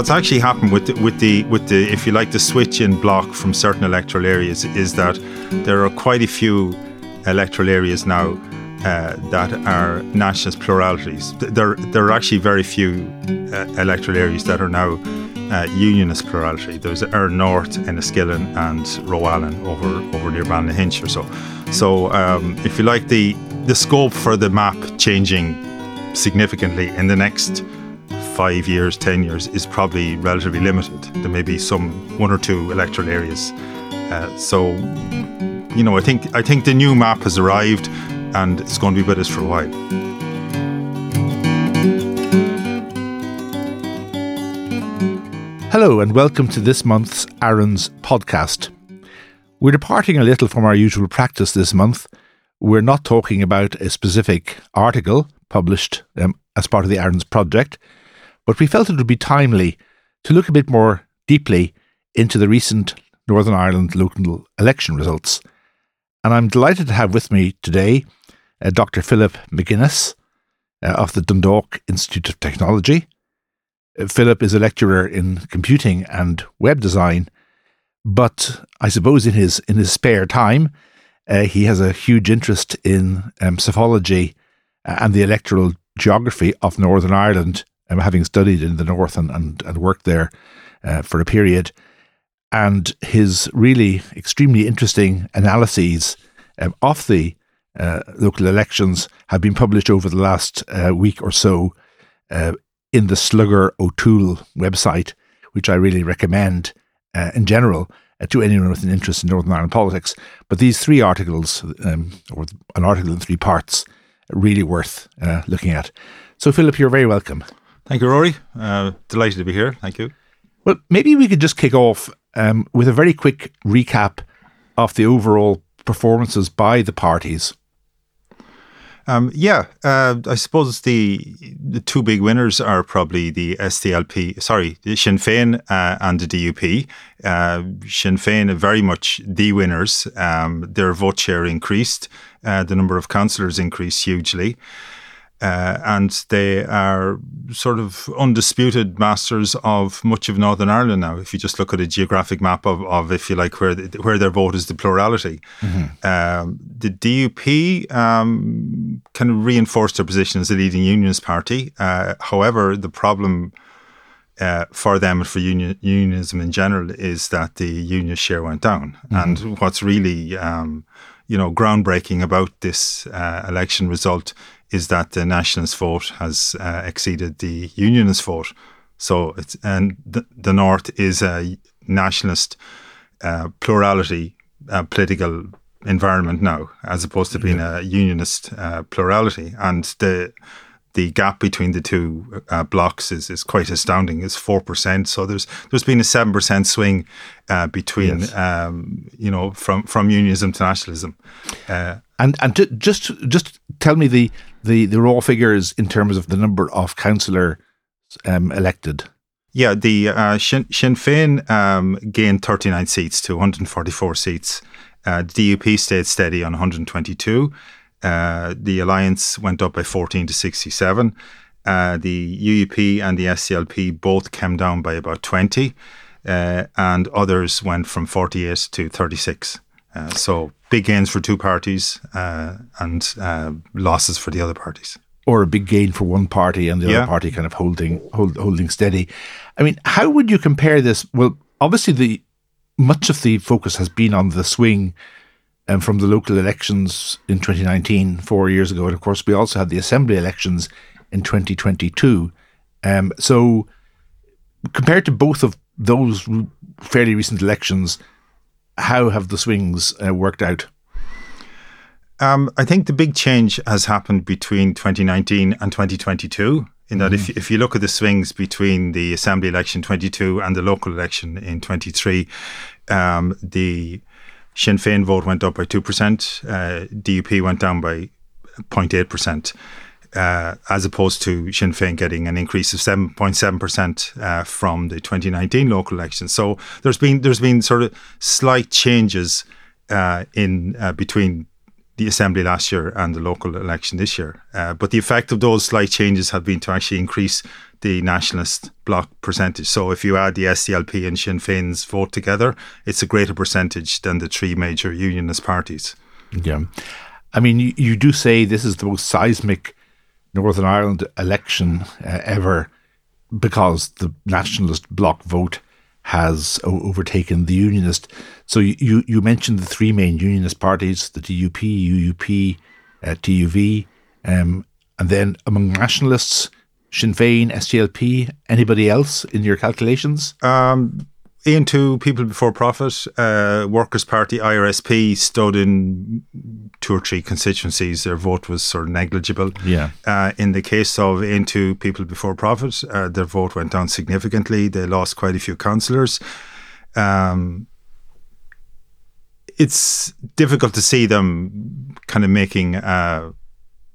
what's actually happened with the, with the with the if you like the switch in block from certain electoral areas is that there are quite a few electoral areas now uh, that are nationalist pluralities. There, there are actually very few uh, electoral areas that are now uh, unionist plurality. There's Erne North, Enniskillen, and Rowan over over near Ballynahinch or so. So, um, if you like, the the scope for the map changing significantly in the next five years, ten years is probably relatively limited. There may be some one or two electoral areas. Uh, so, you know, I think I think the new map has arrived, and it's going to be with us for a while. Hello, and welcome to this month's ARINS podcast. We're departing a little from our usual practice this month. We're not talking about a specific article published um, as part of the ARINS project, but we felt it would be timely to look a bit more deeply into the recent Northern Ireland local election results. And I'm delighted to have with me today uh, Dr. Philip McGuinness uh, of the Dundalk Institute of Technology. Uh, Philip is a lecturer in computing and web design, but I suppose in his in his spare time, uh, he has a huge interest in um, uh, and the electoral geography of Northern Ireland, um, having studied in the north and, and, and worked there uh, for a period. And his really extremely interesting analyses um, of the uh, local elections have been published over the last uh, week or so uh, in the Slugger O'Toole website, which I really recommend uh, in general uh, to anyone with an interest in Northern Ireland politics. But these three articles, um, or an article in three parts, really worth looking at. So, Philip, you're very welcome. Thank you, Rory. delighted to be here. Thank you. Well, maybe we could just kick off um, with a very quick recap of the overall performances by the parties um, yeah, uh, I suppose the the two big winners are probably the SDLP, sorry, the Sinn Féin uh, and the DUP. Uh, Sinn Féin are very much the winners. Um, their vote share increased, uh, the number of councillors increased hugely. Uh, and they are sort of undisputed masters of much of Northern Ireland now. If you just look at a geographic map of, of if you like, where the, where their vote is the plurality, mm-hmm. um, the DUP um, can reinforce their position as a leading unionist party. Uh, however, the problem uh, for them and for union, unionism in general is that the union share went down. Mm-hmm. And what's really um, you know groundbreaking about this uh, election result is that the nationalist vote has uh, exceeded the unionist vote. So it's and the, the North is a nationalist uh, plurality uh, political environment now, as opposed to being a unionist uh, plurality. And the the gap between the two uh, blocks is, is quite astounding. It's four percent. So there's there's been a seven percent swing uh, between yes. um, you know from from unionism to nationalism. Uh, and and just just tell me the, the the raw figures in terms of the number of councillor um, elected. Yeah, the uh, Sinn, Sinn Féin um, gained 39 seats to 144 seats. Uh, the DUP stayed steady on 122. Uh, the alliance went up by 14 to 67. Uh, the UUP and the SDLP both came down by about 20, uh, and others went from 48 to 36. Uh, so big gains for two parties uh, and losses for the other parties. Or a big gain for one party and the yeah. other party kind of holding hold, holding steady. I mean, how would you compare this? Well, obviously the much of the focus has been on the swing um, from the local elections in 2019, four years ago. And of course, we also had the assembly elections in 2022. Um, so, compared to both of those fairly recent elections, how have the swings uh, worked out? Um, I think the big change has happened between 2019 and 2022. In that, mm if, if you look at the swings between the assembly election 22 and the local election in 23, um, the Sinn Féin vote went up by 2%, uh, DUP went down by 0.8%. Uh, as opposed to Sinn Féin getting an increase of 7.7% uh, from the 2019 local elections. So there's been there's been sort of slight changes uh, in uh, between the assembly last year and the local election this year. Uh, but the effect of those slight changes have been to actually increase the nationalist bloc percentage. So if you add the SDLP and Sinn Féin's vote together, it's a greater percentage than the three major unionist parties. Yeah. I mean, you, you do say this is the most seismic Northern Ireland election uh, ever because the nationalist bloc vote has overtaken the unionist. So you, you mentioned the three main unionist parties, the DUP, UUP, uh, TUV, um, and then among nationalists, Sinn Féin, SDLP, anybody else in your calculations? Um, Aontú People Before Profit, uh, Workers' Party, IRSP stood in two or three constituencies. Their vote was sort of negligible. Yeah. Uh, in the case of Aontú People Before Profit, uh, their vote went down significantly. They lost quite a few councillors. Um, it's difficult to see them kind of making a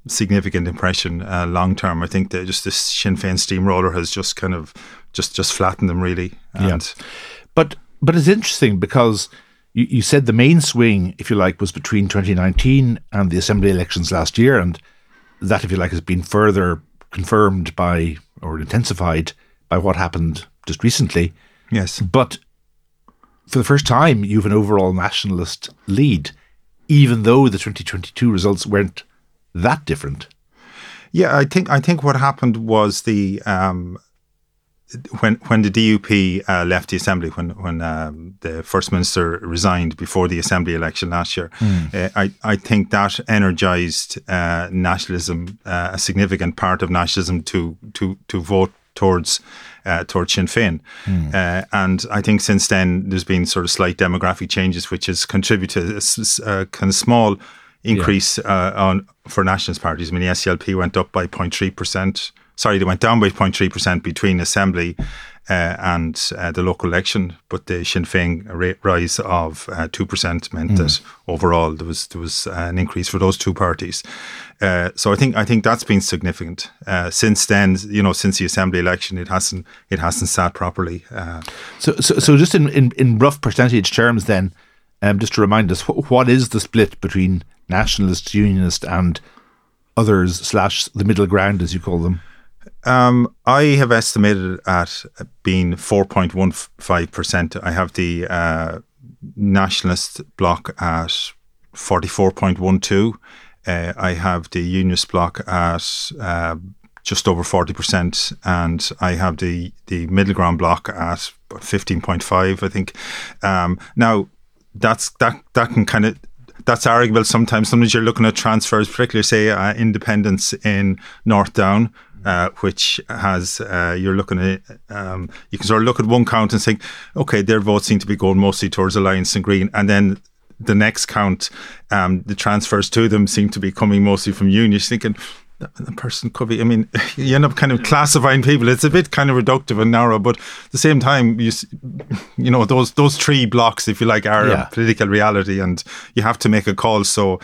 significant impression uh, long term. I think that just this Sinn Féin steamroller has just kind of just just flattened them really. And yeah. But it's interesting because you, you said the main swing, if you like, was between 2019 and the assembly elections last year, and that, if you like, has been further confirmed by or intensified by what happened just recently. Yes. But for the first time, you have an overall nationalist lead, even though the 2022 results weren't that different. Yeah, I think I think what happened was the um, when when the DUP uh, left the assembly, when when um, the first minister resigned before the assembly election last year, mm. uh, I I think that energised uh, nationalism, uh, a significant part of nationalism, to to to vote towards uh, towards Sinn Féin. Mm. Uh, and I think since then there's been sort of slight demographic changes, which has contributed a, kind of small increase yeah. on for nationalist parties. I mean, the SDLP went up by 0.3 percent sorry, they went down by 0.3% between Assembly uh, and uh, the local election, but the Sinn Féin rate rise of uh, two percent meant mm. that overall there was there was an increase for those two parties. Uh, so I think I think that's been significant. Uh, since then, you know, since the assembly election, it hasn't it hasn't sat properly. Uh, so, so, so just in, in, in rough percentage terms, then, um, just to remind us, what is the split between nationalist, unionist, and others slash the middle ground, as you call them? Um, I have estimated at being 4.15%. I have the uh, nationalist bloc at 44.12. Uh, I have the unionist bloc at uh, just over 40%, and I have the, the middle ground block at 15.5, I think. Um, now, that's that that can kind of that's arguable sometimes. Sometimes you're looking at transfers, particularly say uh, independents in North Down, uh, which has uh, you're looking at um, you can sort of look at one count and think, okay, their votes seem to be going mostly towards Alliance and Green, and then the next count, um, the transfers to them seem to be coming mostly from Union. You're thinking the person could be. I mean, you end up kind of classifying people. It's a bit kind of reductive and narrow, but at the same time, you you know those those three blocks, if you like, are yeah. political reality, and you have to make a call. So.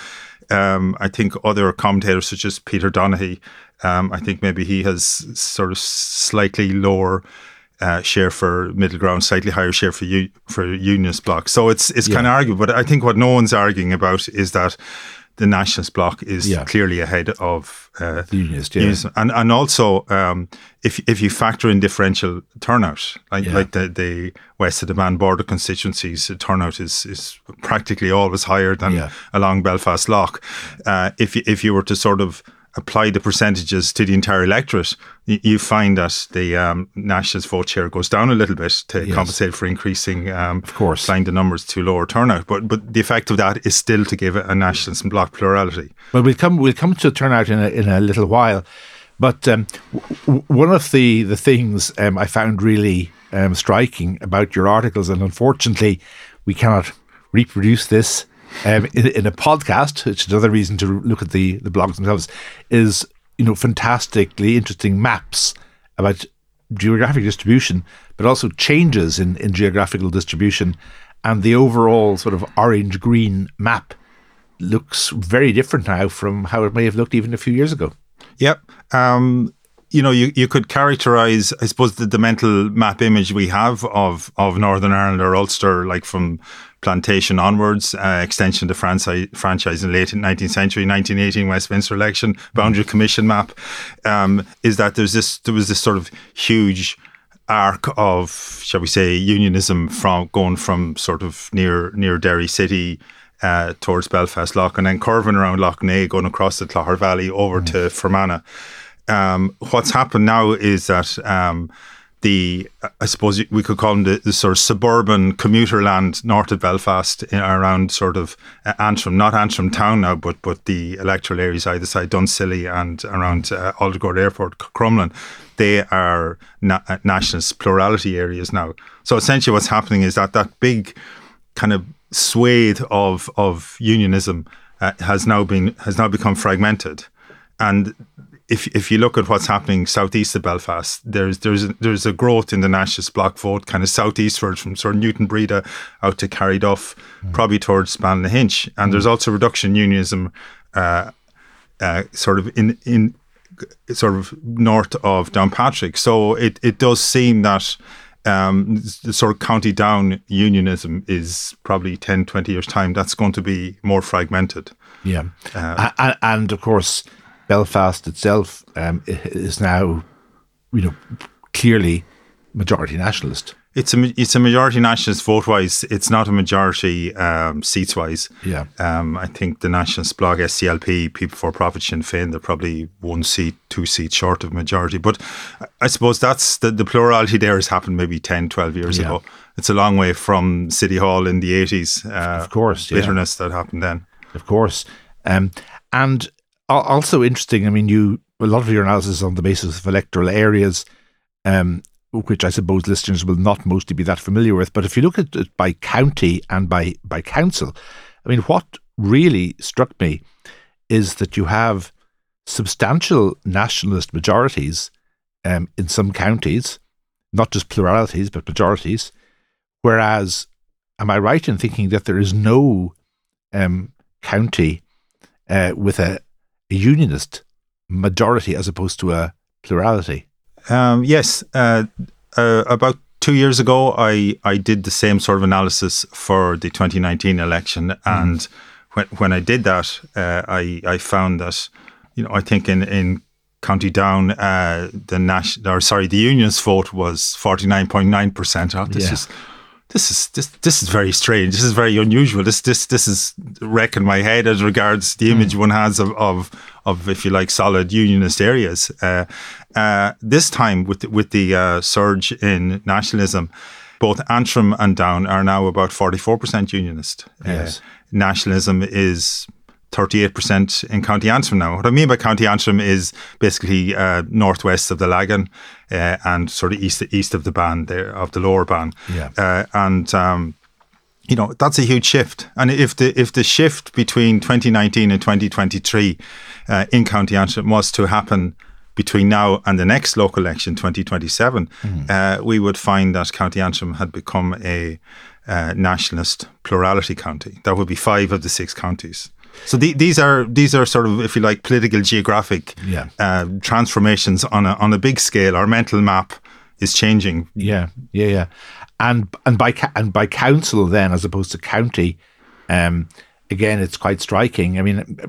Um, I think other commentators such as Peter Donaghy um, I think maybe he has sort of slightly lower uh, share for middle ground, slightly higher share for u- for unionist bloc. So it's it's yeah. kind of arguable. But I think what no one's arguing about is that the nationalist bloc is yeah. clearly ahead of uh, the unionist, yeah. Unionist. and and also um, if if you factor in differential turnout, like yeah. like the, the west of the Bann border constituencies, the turnout is is practically always higher than along Belfast Lough. Uh, if if you were to sort of apply the percentages to the entire electorate, you, find that the um, nationalist vote share goes down a little bit to yes. compensate for increasing, um, of course, applying the numbers to lower turnout. But but the effect of that is still to give a nationalist and bloc plurality. Well, we'll come we'll come to turnout in a, in a little while. But um, w- one of the the things um, I found really um, striking about your articles, and unfortunately, we cannot reproduce this um, in, in, a podcast, which is another reason to look at the, the blogs themselves, is you know fantastically interesting maps about geographic distribution, but also changes in, in geographical distribution, and the overall sort of orange green map looks very different now from how it may have looked even a few years ago. Yep. Um, you know, you, you could characterize, I suppose, the, the mental map image we have of, of Northern Ireland or Ulster, like from plantation onwards, uh, extension of the franchise in the late 19th century, 1918 Westminster election, boundary commission map, um, is that there's this there was this sort of huge arc of, shall we say, unionism from going from sort of near near Derry City uh, towards Belfast Lough and then curving around Lough Neagh, going across the Clogher Valley over mm. to Fermanagh. Um, what's happened now is that um, the, I suppose we could call them the, the, sort of suburban commuter land north of Belfast, in, around sort of uh, Antrim, not Antrim town now, but but the electoral areas either side, Dunsilly and around uh, Aldergrove Airport, Crumlin, they are na- nationalist plurality areas now. So essentially, what's happening is that that big kind of swathe of of unionism uh, has now been has now become fragmented, and if if you look at what's happening southeast of Belfast, there's there's a, there's a growth in the nationalist bloc vote, kind of southeastward from sort of Newtownbreda out to Carryduff, mm. probably towards Ballynahinch, and mm. there's also reduction unionism, uh, uh, sort of in in sort of north of Downpatrick. So it it does seem that um, the sort of county down unionism is probably 10, 20 years' time, that's going to be more fragmented. Yeah. Uh, and, and, of course, Belfast itself um, is now, you know, clearly majority nationalist. It's a it's a majority nationalist vote wise. It's not a majority um, seats wise. Yeah. Um, I think the nationalist bloc SDLP, People for Profit, Sinn Féin, they're probably one seat, two seats short of majority. But I suppose that's the, the plurality there has happened maybe 10, 12 years yeah. ago. It's a long way from City Hall in the eighties. Uh, of course, bitterness yeah. that happened then. Of course, um, and also interesting. I mean, you a lot of your analysis is on the basis of electoral areas. Um, which I suppose listeners will not mostly be that familiar with. But if you look at it by county and by, by council, I mean, what really struck me is that you have substantial nationalist majorities um, in some counties, not just pluralities, but majorities. Whereas, am I right in thinking that there is no um, county uh, with a, a unionist majority as opposed to a plurality? Um, yes, uh, uh, about two years ago, I, I did the same sort of analysis for the 2019 election, mm. and when when I did that, uh, I I found that you know I think in in County Down, uh, the national or sorry, the unionist vote was 49.9 percent. Oh, this yeah. is this is this this is very strange. This is very unusual. This this this is wrecking my head as regards the image mm. one has of, of of if you like solid unionist areas. Uh, uh, this time with the, with the uh, surge in nationalism, both Antrim and Down are now about forty four percent unionist. Uh, yes. nationalism is 38% in County Antrim now. What I mean by County Antrim is basically uh, northwest of the Lagan uh, and sort of east east of the Bann there of the lower Bann. Yeah. Uh, and um, you know that's a huge shift. And if the if the shift between 2019 and 2023 uh, in County Antrim was to happen between now and the next local election 2027, mm. we would find that County Antrim had become a uh, nationalist plurality county. That would be five of the six counties. So the, these are these are sort of, if you like, political geographic yeah. uh, transformations on a on a big scale. Our mental map is changing. Yeah, yeah, yeah, and and by and by council then, as opposed to county. Um, again, it's quite striking. I mean,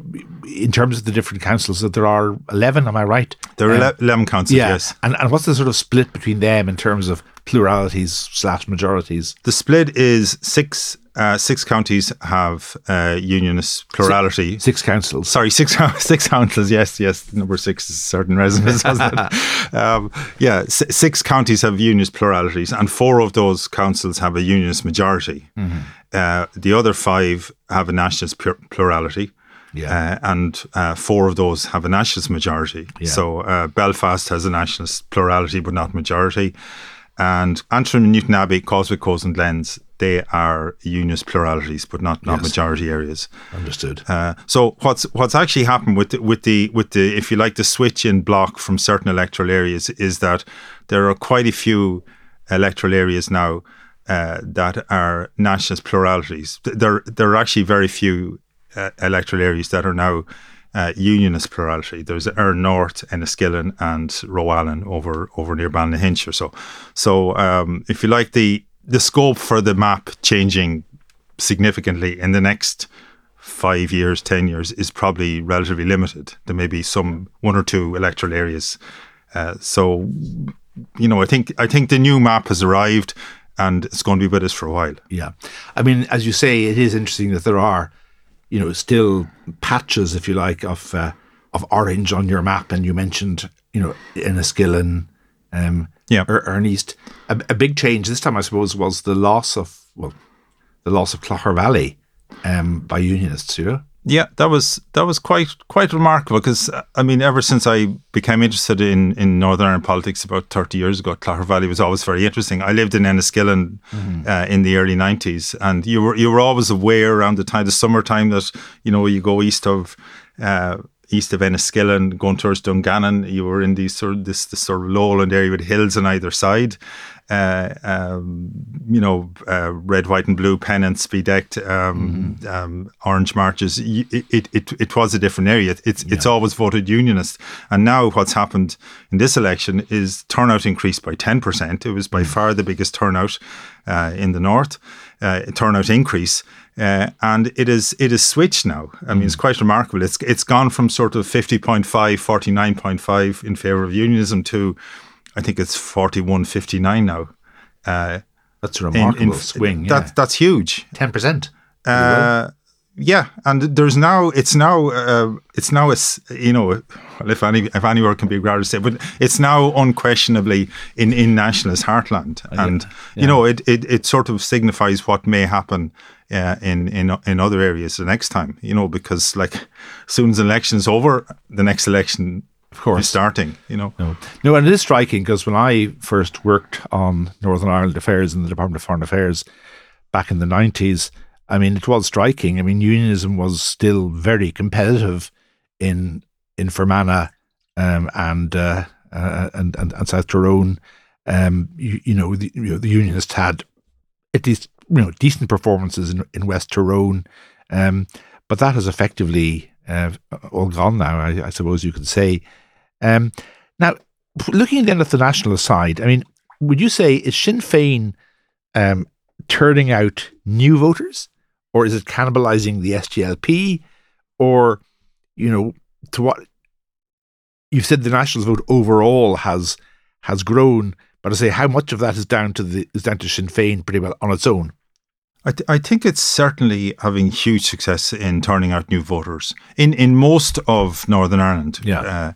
in terms of the different councils, that there are eleven. Am I right? There are um, eleven councils. Yeah. Yes. And and what's the sort of split between them in terms of pluralities slash majorities? The split is six uh, six counties have uh, unionist plurality. Six, six, councils. Sorry, six six councils. Yes, yes. Number six is certain residents. um, yeah, s- six counties have unionist pluralities, and four of those councils have a unionist majority. Mm-hmm. Uh, the other five have a nationalist plurality. Yeah. Uh, and uh, four of those have a nationalist majority. Yeah. So uh, Belfast has a nationalist plurality, but not majority. And Antrim, Newtownabbey, Causeway Coast, and Glens, they are unionist pluralities, but not, not yes. majority areas. Understood. Uh, so what's what's actually happened with the, with the with the if you like the switch in block from certain electoral areas is that there are quite a few electoral areas now uh, that are nationalist pluralities. There there are actually very few uh, electoral areas that are now uh, unionist plurality. There's Erne North, Enniskillen, and Rowallane over over near Ballynahinch or so. So, um, if you like, the the scope for the map changing significantly in the next five years, ten years is probably relatively limited. There may be some one or two electoral areas. Uh, so, you know, I think I think the new map has arrived, and it's going to be with us for a while. Yeah, I mean, as you say, it is interesting that there are, you know, still patches, if you like, of uh, of orange on your map, and you mentioned, you know, Enniskillen, um, Yeah. Er- Erne East. A, a big change this time, I suppose, was the loss of well, the loss of Clogher Valley um, by Unionists. You know, Yeah, that was that was quite quite remarkable because I mean, ever since I became interested in, in Northern Ireland politics about thirty years ago, Clogher Valley was always very interesting. I lived in Enniskillen uh, in the early nineties, and you were you were always aware around the time the summertime that you know you go east of. Uh, East of Enniskillen, going towards Dungannon, you were in these sort of this, this sort of lowland area with hills on either side. Uh, um, you know, uh, red, white, and blue pennants bedecked, um, um, orange marches. It, it, it, it was a different area. It's it's always voted unionist. And now what's happened in this election is turnout increased by ten percent. It was by far the biggest turnout uh, in the north. Uh, turnout increase. Uh, and it is it is switched now. I mean, it's quite remarkable. It's it's gone from sort of 50.5, 49.5 in favour of unionism to, I think it's 41.59 now. Uh, that's a remarkable in- swing. That, That's huge. ten percent. Uh, yeah, and there's now it's now uh, it's now a s- you know if any if any word can be grabbed to say, but it's now unquestionably in in nationalist heartland, and you know it, it it sort of signifies what may happen uh, in in in other areas the next time, you know, because like as soon as the election's over, the next election of course. starting, you know. No, no, and it is striking because when I first worked on Northern Ireland affairs in the Department of Foreign Affairs back in the nineties, I mean, it was striking. I mean, unionism was still very competitive in in Fermanagh um, and, uh, uh, and and and South Tyrone. Um, you, you know, the, you know, the unionists had at least you know decent performances in, in West Tyrone, um, but that has effectively uh, all gone now. I, I suppose you could say. Um, now, looking then at the nationalist side, I mean, would you say is Sinn Féin um, turning out new voters, or is it cannibalizing the SDLP, or you know, to what you've said the nationalist vote overall has has grown, but I say how much of that is down to the is down to Sinn Féin pretty well on its own. I, th- I think it's certainly having huge success in turning out new voters in, in most of Northern Ireland. Yeah. Uh,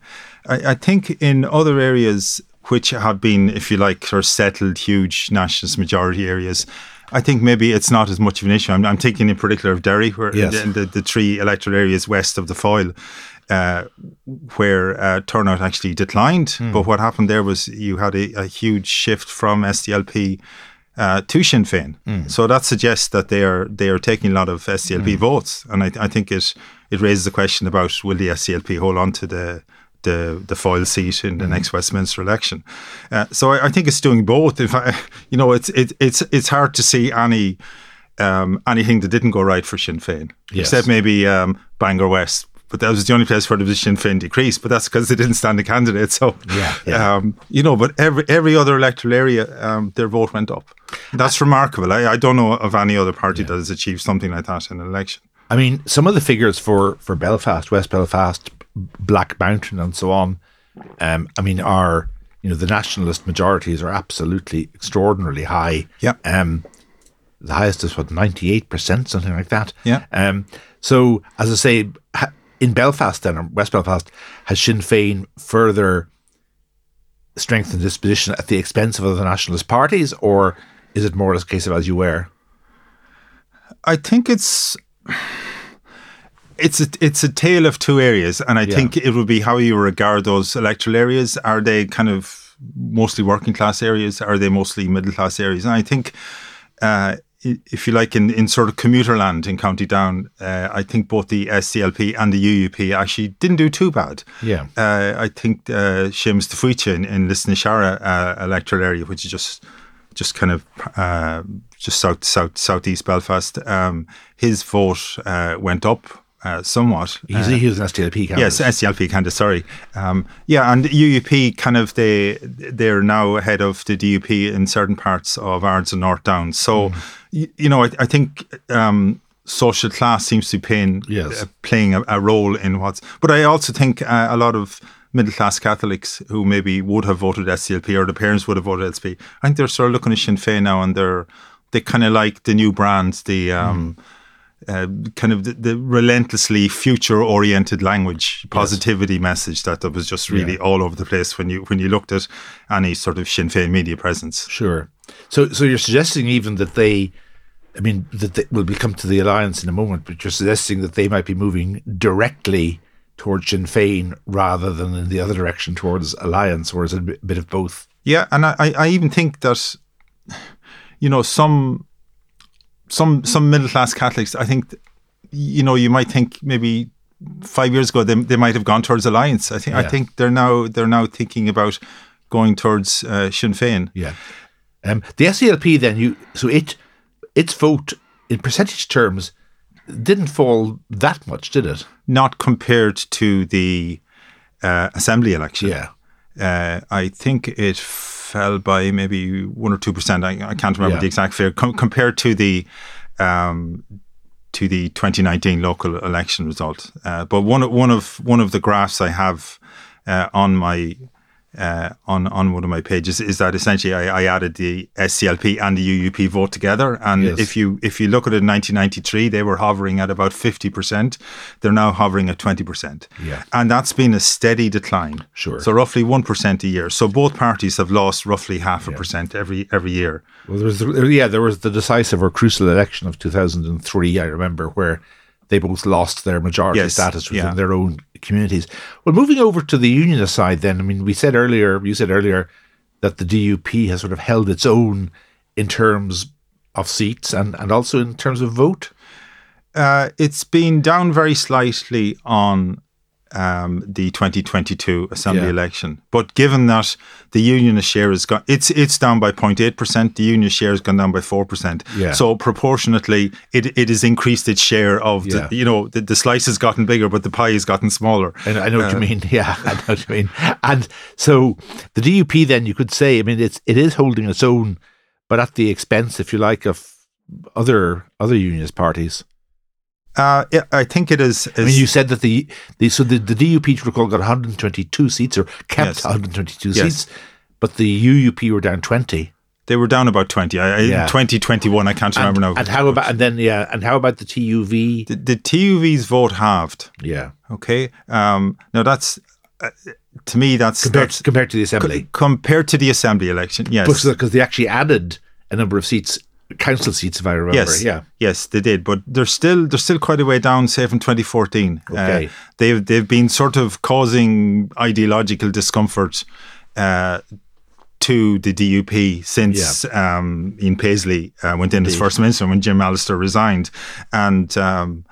I, I think in other areas which have been, if you like, sort of settled huge nationalist majority areas, I think maybe it's not as much of an issue. I'm, I'm thinking in particular of Derry, where Yes. the, the, the three electoral areas west of the Foyle. Uh, where uh, turnout actually declined, but what happened there was you had a, a huge shift from SDLP uh, to Sinn Féin. So that suggests that they are they are taking a lot of SDLP votes, and I, I think it it raises the question about will the SDLP hold on to the the the Foyle seat in the next Westminster election. Uh, so I, I think it's doing both. If I, you know, it's it, it's it's hard to see any um, anything that didn't go right for Sinn Féin, Yes. except maybe um, Bangor West. But that was the only place where the Sinn Féin decreased. But that's because they didn't stand a candidate. So, Yeah, yeah. Um, you know, but every every other electoral area, um, their vote went up. That's remarkable. I, I don't know of any other party that has achieved something like that in an election. I mean, some of the figures for for Belfast, West Belfast, Black Mountain, and so on. Um, I mean, are you know the nationalist majorities are absolutely extraordinarily high. Yeah. Um, the highest is what ninety eight percent, something like that. Yeah. Um, so as I say, ha- in Belfast then, or West Belfast, has Sinn Féin further strengthened this position at the expense of other nationalist parties, or is it more or less a case of as you were? I think it's it's a, it's a tale of two areas, and I think it would be how you regard those electoral areas. Are they kind of mostly working class areas? Are they mostly middle class areas? And I think. Uh, if you like, in, in sort of commuter land in County Down, uh, I think both the SDLP and the UUP actually didn't do too bad. Yeah. Uh, I think uh, Séamas de Faoite in, in Lisnasharragh uh, electoral area, which is just just kind of uh, just south south southeast Belfast, um, his vote uh, went up uh, somewhat. He's, Uh, he was an SDLP candidate. Yes, SDLP candidate. Sorry, um, yeah, and UUP kind of they they're now ahead of the DUP in certain parts of Ards and North Downs. So, y- you know, I, I think um, social class seems to be playing Yes. uh, playing a, a role in what's. But I also think uh, a lot of middle class Catholics who maybe would have voted SDLP or the parents would have voted SDLP. I think they're sort of looking at Sinn Féin now and they're they kind of like the new brands, the. Um, uh, kind of the, the relentlessly future-oriented language, positivity message that, that was just really Yeah. all over the place when you when you looked at any sort of Sinn Féin media presence. Sure. So, so you're suggesting even that they, I mean, that they, we'll come to the alliance in a moment, but you're suggesting that they might be moving directly towards Sinn Féin rather than in the other direction towards alliance, or is it a bit- of both? Yeah, and I I even think that you know some some some middle class Catholics. I think you know you might think maybe five years ago they, they might have gone towards alliance. I think I think they're now they're now thinking about going towards uh, Sinn Féin. Yeah. Um, the SDLP then you so it its vote in percentage terms didn't fall that much, did it? not compared to the uh, assembly election. Yeah. Uh, I think it fell by maybe one or two percent. I, I can't remember Yeah. the exact figure com- compared to the um, to the 2019 local election result. Uh, but one of, one of one of the graphs I have uh, on my uh, on on one of my pages is that essentially I, I added the SDLP and the UUP vote together, and Yes. if you if you look at it in 1993, they were hovering at about 50 percent. They're now hovering at 20 percent, Yeah. and that's been a steady decline. Sure. So roughly one percent a year. So both parties have lost roughly half a percent every every year. Well, there was the, yeah, there was the decisive or crucial election of 2003. I remember where they both lost their majority Yes, status within yeah. their own communities. Well, moving over to the unionist side, then I mean, we said earlier, you said earlier that the DUP has sort of held its own in terms of seats and and also in terms of vote. Uh, it's been down very slightly on um, the 2022 assembly Yeah. election, but given that the unionist share has gone, it's it's down by 0.8 percent. The union share has gone down by four percent. Yeah. So proportionately, it it has increased its share of Yeah. the you know the, the slice has gotten bigger, but the pie has gotten smaller. I, I know what Uh, you mean. Yeah, I know what you mean. And so the DUP, then you could say, I mean, it's it is holding its own, but at the expense, if you like, of other other unionist parties. Uh, yeah, I think it is. I mean, you said that the, the so the, the DUP to recall got 122 seats or kept Yes. 122 Yes. seats, but the UUP were down 20. they were down about 20. I, Yeah. 2021, I can't remember now. And how about and then yeah, and how about the TUV? the, the TUV's vote halved? Yeah, Okay. Um, now that's uh, to me that's compared that's compared to the assembly, compared to the assembly election. Yes. because they actually added a number of seats, council seats, if I remember. Yes, Yeah. yes, they did, but they're still they're still quite a way down, say from 2014. Okay. Uh, they've they've been sort of causing ideological discomfort uh, to the DUP since um, Ian Paisley uh, went in as first minister when Jim Allister resigned, and. Um,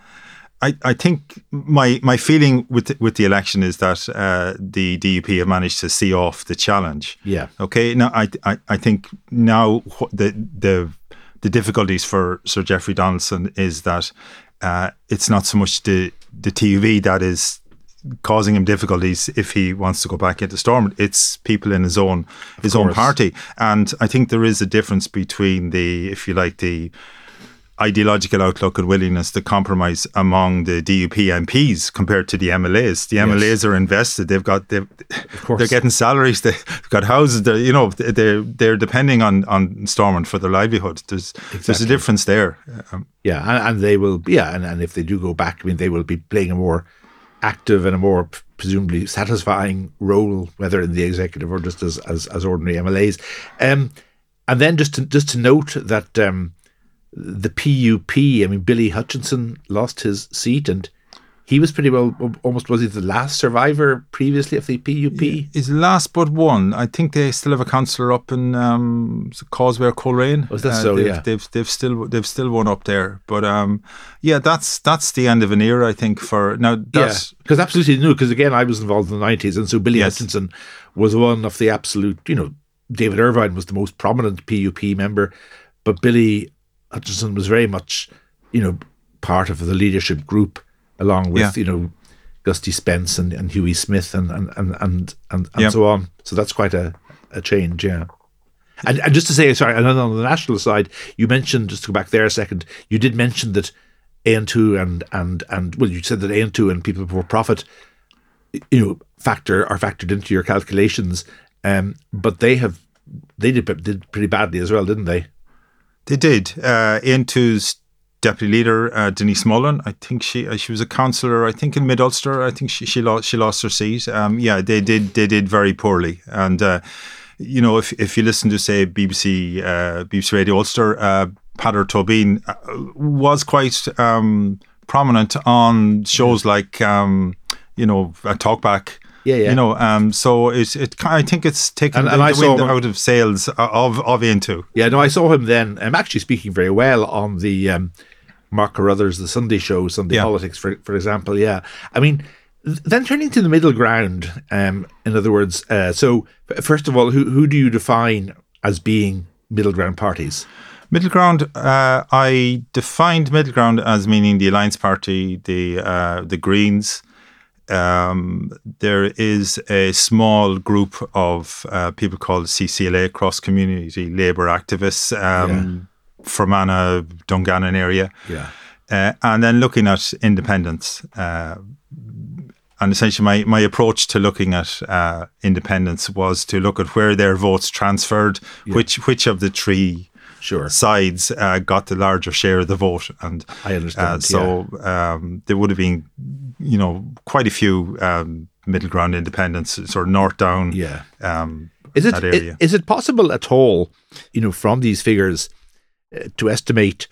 I, I think my my feeling with the, with the election is that uh, the DUP have managed to see off the challenge. Yeah. Okay. Now I I, I think now the the the difficulties for Sir Jeffrey Donaldson is that uh, it's not so much the the TUV that is causing him difficulties if he wants to go back into Stormont. It's people in his own his own party, and I think there is a difference between the, if you like, the ideological outlook and willingness to compromise among the DUP MPs compared to the MLAs. The MLAs are invested. They've got they've, course. they're getting salaries. They've got houses. They're, you know they're they're depending on on Stormont for their livelihood. There's there's a difference there. Um, Yeah, and, and they will, yeah, and, and if they do go back, I mean, they will be playing a more active and a more presumably satisfying role, whether in the executive or just as as, as ordinary MLAs. Um, and then just to, just to note that um, the PUP, I mean, Billy Hutchinson lost his seat, and he was pretty well almost was he the last survivor previously of the PUP? is last but one. I think they still have a councillor up in um, Causeway or Coleraine. Was that so? they've, Yeah. they've they've still they've still one up there. But um, yeah, that's that's the end of an era. I think for now. Yeah, That's, because absolutely new. Because again, I was involved in the nineties, and so Billy Yes. Hutchinson was one of the absolute. You know, David Ervine was the most prominent PUP member, but Billy Hutchinson was very much, you know, part of the leadership group along with Yeah. you know Gusty Spence and, and Hughie Smyth and and and and, and, and Yep. so on. So that's quite a, a change, yeah. And, and just to say, sorry, and on the national side, you mentioned just to go back there a second. You did mention that Aontú and and and well, you said that Aontú and people for profit, you know, factor are factored into your calculations. Um, but they have they did did pretty badly as well, didn't they? They did. Uh, Aontú's deputy leader, uh, Denise Mullen, I think she uh, she was a councillor, I think in Mid Ulster. I think she she lost she lost her seat. Um, yeah, they did they did very poorly. And uh, you know, if if you listen to say BBC uh, BBC Radio Ulster, uh, Peadar Tóibín uh, was quite um, prominent on shows like um, you know Talkback. Yeah, yeah. You know, um, so it's it. I think it's taken And- the, and I the wind saw- out of sales of of Aontú. Yeah, no, I saw him then. I'm actually speaking very well on the um, Mark Carruthers, the Sunday show, Sunday Yeah. Politics, for for example. Yeah, I mean, then turning to the middle ground. Um, in other words, uh, so first of all, who who do you define as being middle ground parties? Middle ground, uh, I defined middle ground as meaning the Alliance Party, the uh, the Greens. Um, there is a small group of uh, people called CCLA, Cross Community Labour Activists, um, Fermanagh, Dungannon area. Yeah, Uh, and then looking at independents. Uh, and essentially, my, my approach to looking at uh, independents was to look at where their votes transferred, which which of the three sure. sides uh, got the larger share of the vote, and I understand, Uh, so um, there would have been, you know, quite a few um, middle ground independents, sort of north down. Yeah. Um, Is it that area. is it possible at all, you know, from these figures, uh, to estimate,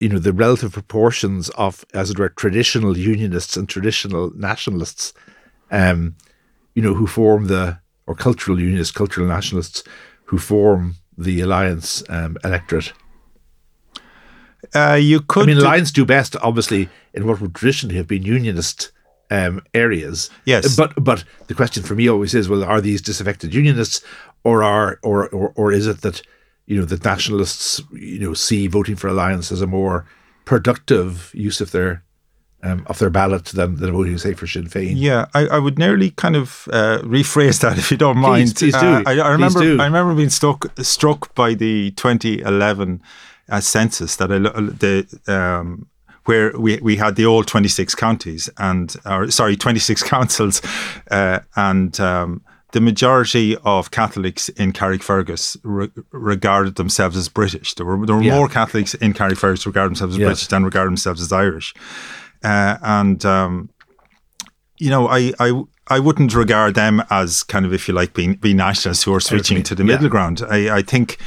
you know, the relative proportions of, as it were, traditional unionists and traditional nationalists, um, you know, who form the or cultural unionists, cultural nationalists, who form the alliance um, electorate? uh, you could. I mean, do- alliance do best, obviously, in what would traditionally have been unionist um, areas. Yes. but but the question for me always is: Well, are these disaffected unionists, or are or or, or is it that you know the nationalists you know see voting for alliance as a more productive use of their um, of their ballot than than voting, say, for Sinn Féin? Yeah, I, I would nearly kind of uh, rephrase that if you don't mind. please do. Uh, I, I Please remember do. I remember being struck struck by the 2011 uh, census that I the um, where we, we had the old 26 counties and or sorry 26 councils uh, and um, the majority of Catholics in Carrickfergus re- regarded themselves as British. There were there were Yeah. more Catholics in Carrickfergus who regarded themselves as Yeah. British than regarded themselves as Irish. Uh, and um, you know, I, I I wouldn't regard them as kind of, if you like, being being nationalists who are switching to the Yeah. middle ground. I, I think,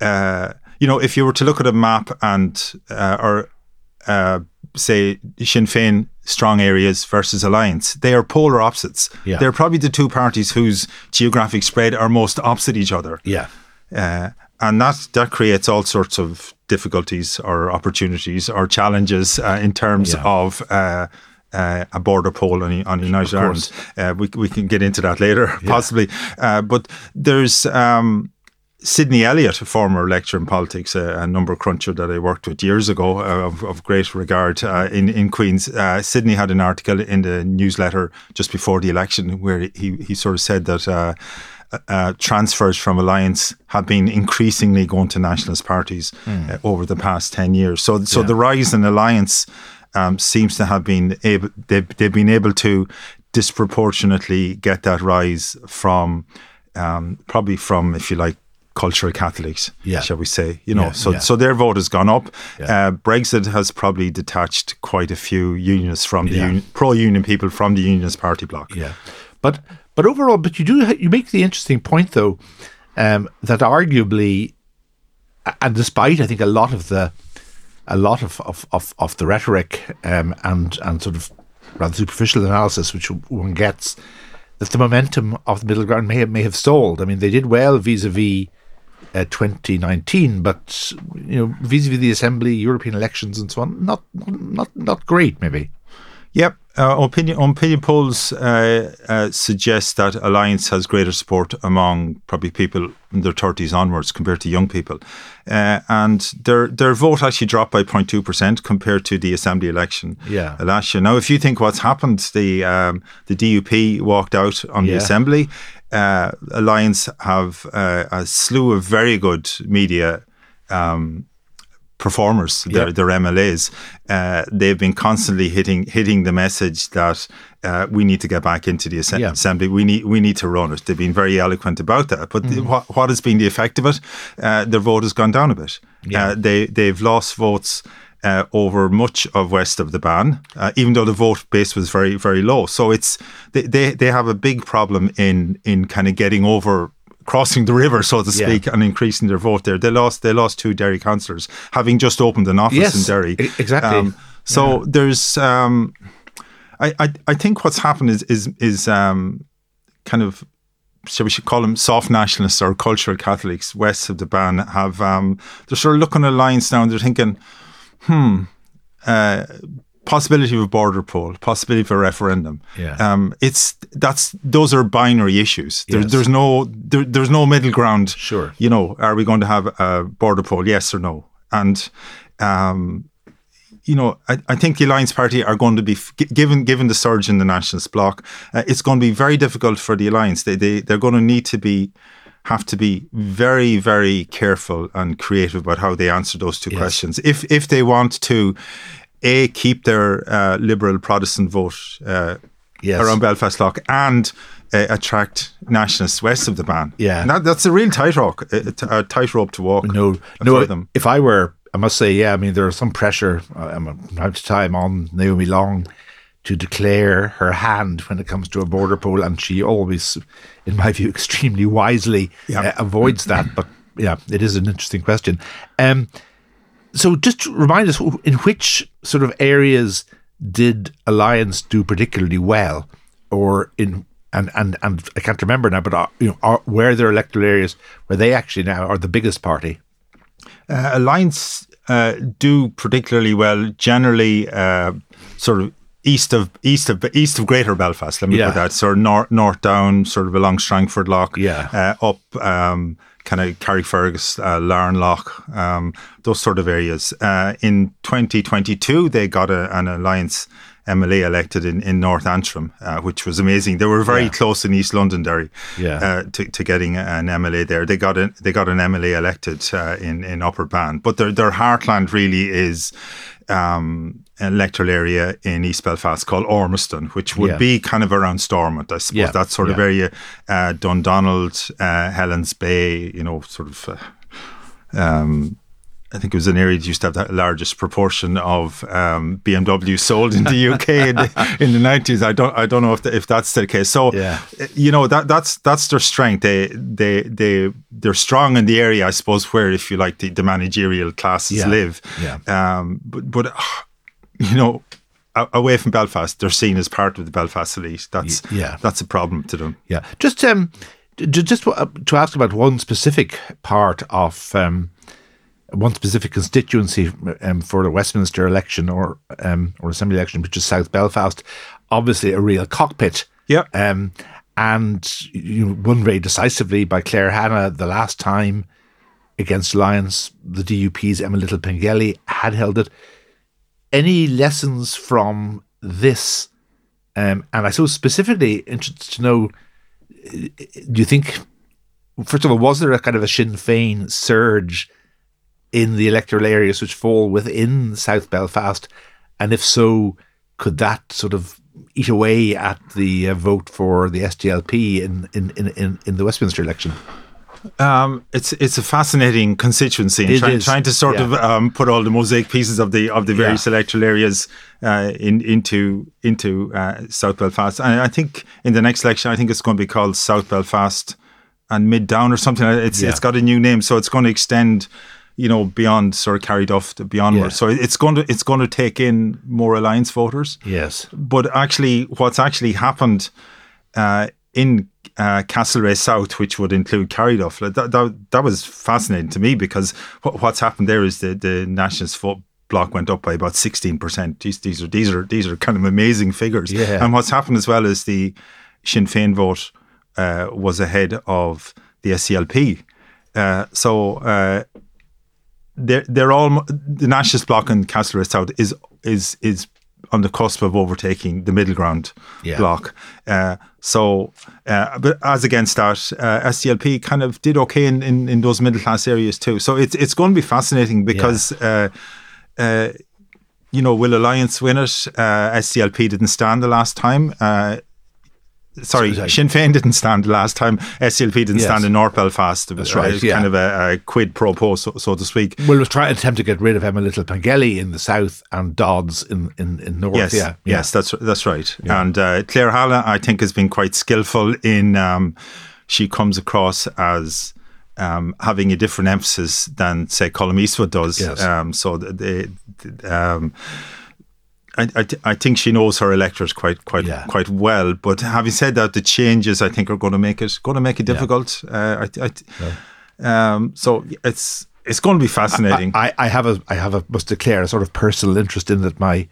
uh, you know, if you were to look at a map and uh, or uh, say Sinn Féin strong areas versus Alliance, they are polar opposites. Yeah. They're probably the two parties whose geographic spread are most opposite each other. yeah, Uh, and that that creates all sorts of difficulties or opportunities or challenges uh, in terms Yeah. of uh, uh, a border poll on, on United Ireland. Uh, we we can get into that later, possibly. Uh, but there's um, Sydney Elliott, a former lecturer in politics, a, a number cruncher that I worked with years ago, uh, of, of great regard uh, in in Queens. Uh, Sydney had an article in the newsletter just before the election where he he sort of said that. Uh, transfers from alliance have been increasingly going to nationalist parties uh, over the past ten years. So, so Yeah. the rise in alliance um, seems to have been able. They've, they've been able to disproportionately get that rise from um, probably from, if you like, cultural Catholics, Yeah. shall we say? You know, Yeah, so yeah. so their vote has gone up. Uh, Brexit has probably detached quite a few unionists from the uni- pro-union people from the unionist party bloc. Yeah, but but overall, but you do you make the interesting point though um, that arguably, and despite I think a lot of the a lot of of, of, of the rhetoric um, and and sort of rather superficial analysis which one gets, that the momentum of the middle ground may have, may have stalled. I mean, they did well vis-a-vis. Uh, 2019, but you know, vis-a-vis the assembly, European elections, and so on, not not not, not great, maybe. Yep. Uh, opinion opinion polls uh, uh, suggest that Alliance has greater support among probably people in their thirties onwards compared to young people, uh, and their their vote actually dropped by 0.2 percent compared to the assembly election Yeah. last year. Now, if you think what's happened, the um, the DUP walked out on the assembly. Uh, Alliance have uh, a slew of very good media um, performers, their, Yeah. their MLAs, uh, they've been constantly hitting hitting the message that uh, we need to get back into the assem- Yeah. assembly. We need we need to run it. They've been very eloquent about that. But Mm-hmm. the- what what has been the effect of it? Uh, their vote has gone down a bit. Yeah. Uh, they they've lost votes. Uh, over much of west of the Bann, uh, even though the vote base was very, very low. So it's they, they, they have a big problem in in kind of getting over crossing the river, so to Yeah. speak, and increasing their vote there. They lost they lost two Derry councillors, having just opened an office Yes, in Derry. exactly. Um, so there's, um, I, I I think what's happened is is is um, kind of. So we should call them soft nationalists or cultural Catholics west of the Bann have um, they're sort of looking at lines now and they're thinking, hmm, uh, possibility of a border poll, possibility of a referendum. Yeah. Um, it's that's those are binary issues. There, Yes. There's no there, there's no middle ground. Sure. You know, are we going to have a border poll? Yes or no? And um, you know, I, I think the Alliance Party are going to be given given the surge in the nationalist bloc. Uh, it's going to be very difficult for the alliance. They they they're going to need to be have to be very very careful and creative about how they answer those two questions. If if they want to, a keep their uh, liberal Protestant vote uh, Yes. around Belfast Lough and uh, attract nationalists west of the Bann. Yeah. that, that's a real tightrope a, a tightrope to walk. No, no. them. If I were, I must say, yeah. I mean, there's some pressure uh, um, from time to time on Naomi Long to declare her hand when it comes to a border poll, and she always, in my view, extremely wisely Yeah. uh, avoids that. But yeah, it is an interesting question. Um, so just to remind us, in which sort of areas did Alliance do particularly well, or in and and and I can't remember now, but uh, you know, are, where their electoral areas where they actually now are the biggest party? Uh, Alliance uh, do particularly well generally, uh, sort of east of east of east of Greater Belfast. Let me Yeah. put that sort of north north down, sort of along Strangford Lough, Yeah. uh, up um, kind of Carrickfergus, uh, Larne Lough, um, those sort of areas. Uh, in 2022, they got a, an Alliance. MLA elected in, in North Antrim, uh, which was amazing. They were very Yeah. close in East Londonderry Yeah. uh, to, to getting an MLA there. They got an they got an MLA elected uh, in in Upper Bann, but their their heartland really is um, electoral area in East Belfast called Ormiston, which would Yeah. be kind of around Stormont, I suppose. Yeah, That sort of yeah. area, uh, Dundonald, uh, Helens Bay, you know, sort of. Uh, um, I think it was an area that used to have the largest proportion of um, BMW sold in the UK in the, in the 90s. I don't I don't know if the, if that's the case. So Yeah. you know that that's that's their strength. They they they they're strong in the area, I suppose, where if you like the, the managerial classes Yeah. live. Yeah. Um, but but uh, you know. Away from Belfast, they're seen as part of the Belfast elite. That's yeah. that's a problem to them. Yeah, just um, just uh, to ask about one specific part of um, one specific constituency um, for the Westminster election or um, or Assembly election, which is South Belfast. Obviously, a real cockpit. Yeah. Um, and you know, won very decisively by Claire Hanna the last time against Alliance. The DUP's Emma Little Pengelly had held it. Any lessons from this? Um, and I suppose specifically interested to know do you think, first of all, was there a kind of a Sinn Féin surge in the electoral areas which fall within South Belfast? And if so, could that sort of eat away at the uh, vote for the SDLP in, in, in, in, in the Westminster election? Um, it's it's a fascinating constituency, and trying, trying to sort yeah. of um, put all the mosaic pieces of the of the various electoral areas uh, in, into into uh, South Belfast. And I think in the next election, I think it's going to be called South Belfast and Mid Down or something. It's Yeah. it's got a new name, so it's going to extend. You know, beyond sort of carried off to beyondward. Yeah. So it's going to it's going to take in more alliance voters Yes. but actually, what's actually happened uh, in uh, Castlereagh South, which would include Carryduff, like, that, that that was fascinating to me because what, what's happened there is the the nationalists vote block went up by about sixteen percent. These these are these are these are kind of amazing figures. Yeah. And what's happened as well is the Sinn Féin vote uh, was ahead of the SDLP. Uh, so uh, they're they're all the Nationalist Bloc and Castlereagh South is is is on the cusp of overtaking the middle ground Yeah. bloc. Uh, so, uh, but as against that, uh, SDLP kind of did okay in, in, in those middle class areas too. So it's it's going to be fascinating because. Uh, uh, you know, will Alliance win it? Uh, SDLP didn't stand the last time. Sorry. Sinn Féin didn't stand last time. SDLP didn't Yes. stand in North Belfast. It was That's right, yeah. kind of a, a quid pro quo, so, so to speak. Well, was trying to attempt to get rid of Emma Little Pengelly in the south and Dodds in, in, in north. Yes, yeah, yes, that's that's right. And uh, Claire Hanna, I think, has been quite skillful in. Um, she comes across as um, having a different emphasis than, say, Colm Eastwood does. Yes. Um, so th- they, um, I, I, I think she knows her electors quite quite Yeah. quite well. But having said that, the changes I think are going to make it going to make it difficult. Uh, I, I, um, so it's it's going to be fascinating. I, I have a I have a must declare a sort of personal interest in that my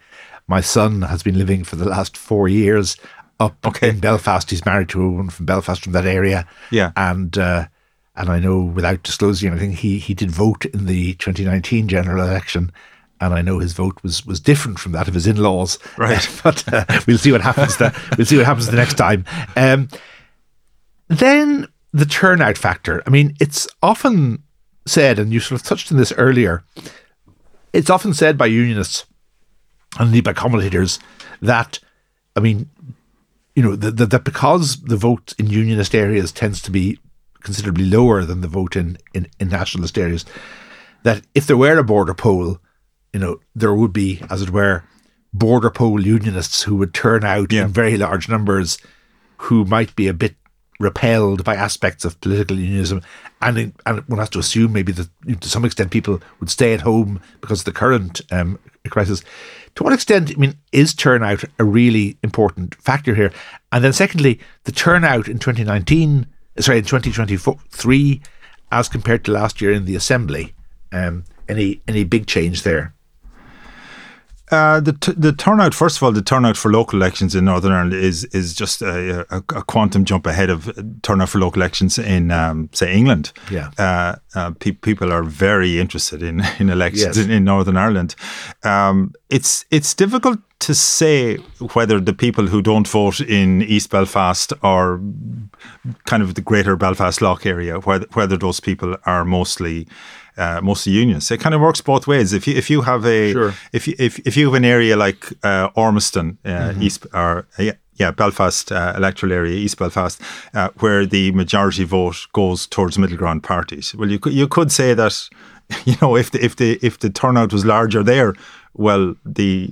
my son has been living for the last four years up Okay. in Belfast. He's married to a woman from Belfast from that area. Yeah. And uh, and I know without disclosing anything, he he did vote in the 2019 general election. And I know his vote was, was different from that of his in laws. Right. but uh, we'll see what happens. The, we'll see what happens the next time. Um, then the turnout factor. I mean, it's often said, and you sort of touched on this earlier, it's often said by unionists and indeed by commentators that, I mean, you know, that, that, that because the vote in unionist areas tends to be considerably lower than the vote in, in, in nationalist areas, that if there were a border poll, you know, there would be, as it were, border poll unionists who would turn out Yeah. in very large numbers who might be a bit repelled by aspects of political unionism. And, in, and one has to assume maybe that you know, to some extent people would stay at home because of the current um, crisis. To what extent, I mean, is turnout a really important factor here? And then, secondly, the turnout in 2019, sorry, in 2023, as compared to last year in the Assembly, um, any any big change there? Uh, the t- the turnout, first of all, the turnout for local elections in Northern Ireland is is just a, a, a quantum jump ahead of turnout for local elections in, um, say, England. Yeah. Uh, uh, pe- people are very interested in, in elections Yes. in, in Northern Ireland. Um, it's it's difficult to say whether the people who don't vote in East Belfast or kind of the greater Belfast Lough area, whether, whether those people are mostly uh, mostly unions. It kind of works both ways. If you if you have a Sure. if you if, if you have an area like uh, Ormiston, uh, East or uh, yeah, yeah Belfast uh, electoral area, East Belfast, uh, where the majority vote goes towards middle ground parties. Well, you could you could say that you know if the if the if the turnout was larger there, well the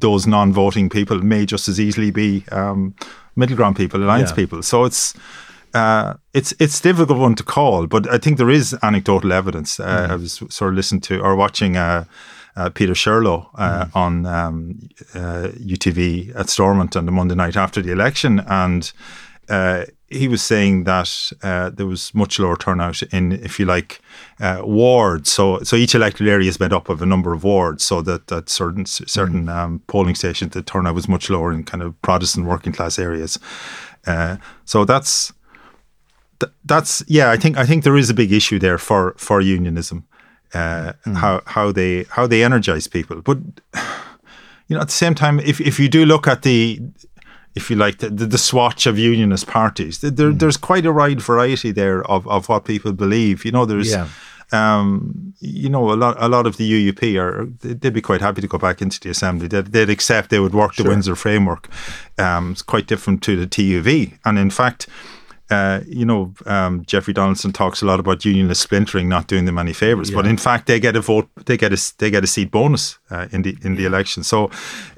those non-voting people may just as easily be um, middle ground people, alliance Yeah. people. So it's. Uh, it's it's a difficult one to call, but I think there is anecdotal evidence. Uh, I was sort of listening to or watching uh, uh, Peter Shirlow uh, on um, uh, UTV at Stormont on the Monday night after the election, and uh, he was saying that uh, there was much lower turnout in, if you like, uh, wards. So so each electoral area is made up of a number of wards, so that that certain certain um, polling stations the turnout was much lower in kind of Protestant working class areas. Uh, so that's th- that's yeah. I think I think there is a big issue there for for unionism, uh, how how they how they energize people. But you know, at the same time, if if you do look at the if you like the, the, the swatch of unionist parties, th- there, there's quite a wide variety there of, of what people believe. You know, there's Yeah. um, you know, a lot, a lot of the UUP are they'd be quite happy to go back into the assembly. They'd, they'd accept they would work the Windsor framework. Um, it's quite different to the TUV, and in fact, uh, you know, um, Jeffrey Donaldson talks a lot about unionist splintering, not doing them any favors. But in fact, they get a vote, they get a they get a seat bonus uh, in the in the election. So.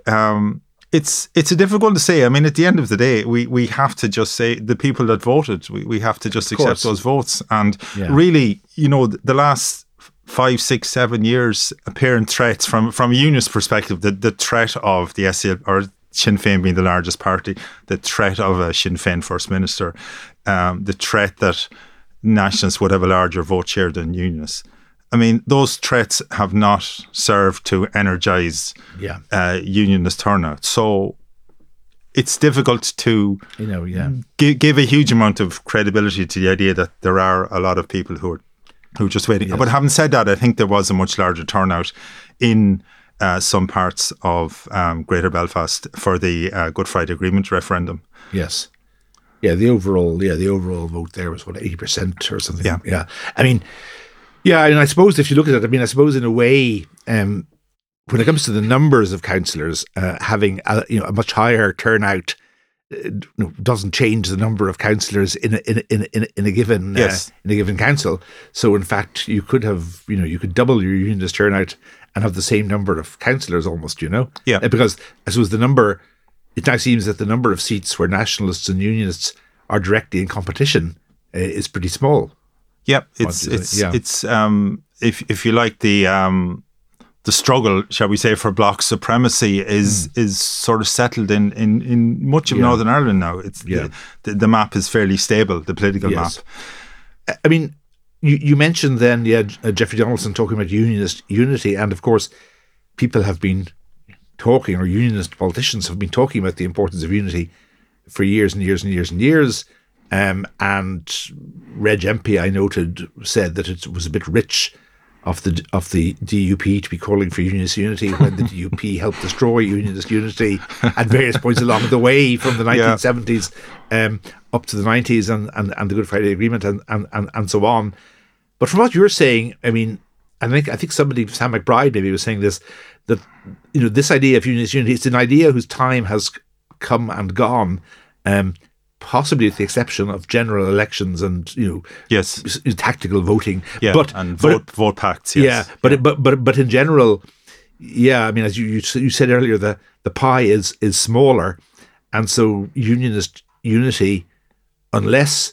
Um, it's it's a difficult to say. I mean, at the end of the day, we, we have to just say the people that voted. We, we have to just accept those votes. And Yeah. really, you know, the last five, six, seven years, apparent threats from from a unionist perspective, the the threat of the SCL or Sinn Féin being the largest party, the threat of a Sinn Féin first minister, um, the threat that nationalists would have a larger vote share than unionists. I mean, those threats have not served to energize Yeah. uh, unionist turnout. So it's difficult to You know, yeah. gi- give a huge amount of credibility to the idea that there are a lot of people who are who are just waiting. But having said that, I think there was a much larger turnout in uh, some parts of um, Greater Belfast for the uh, Good Friday Agreement referendum. Yes. Yeah, the overall yeah, the overall vote there was what, eighty percent or something. Yeah. Yeah. I mean yeah, and I suppose if you look at it, I mean, I suppose in a way, um, when it comes to the numbers of councillors, uh, having a, you know a much higher turnout uh, doesn't change the number of councillors in a, in a, in a, in a, given uh, Yes. in a given council. So in fact, you could have you know you could double your unionist turnout and have the same number of councillors almost. You know, Yeah. Uh, because I suppose the number it now seems that the number of seats where nationalists and unionists are directly in competition uh, is pretty small. Yeah, it's do you think? it's Yeah. it's um if if you like the um the struggle, shall we say, for bloc supremacy is is sort of settled in in, in much of. Yeah. Northern Ireland now. It's Yeah. the, the the map is fairly stable, the political Yes. map. I mean, you, you mentioned then, yeah, uh, Jeffrey Donaldson talking about unionist unity, and of course, people have been talking, or unionist politicians have been talking about the importance of unity for years and years and years and years. Um, and Reg Empey, I noted, said that it was a bit rich of the of the DUP to be calling for unionist unity when the DUP helped destroy unionist unity at various points along the way from the Yeah. 1970s um, up to the 90s and, and, and the Good Friday Agreement and, and, and, and so on. But from what you're saying, I mean, I think I think somebody, Sam McBride, maybe was saying this that you know this idea of unionist unity, it's an idea whose time has come and gone, um, possibly with the exception of general elections and you know Yes. tactical voting. Yeah, but and but- vote vote pacts. Yes. yeah, but it- but but but in general, yeah. I mean, as you you, you said earlier, the the pie is is smaller, and so unionist unity, unless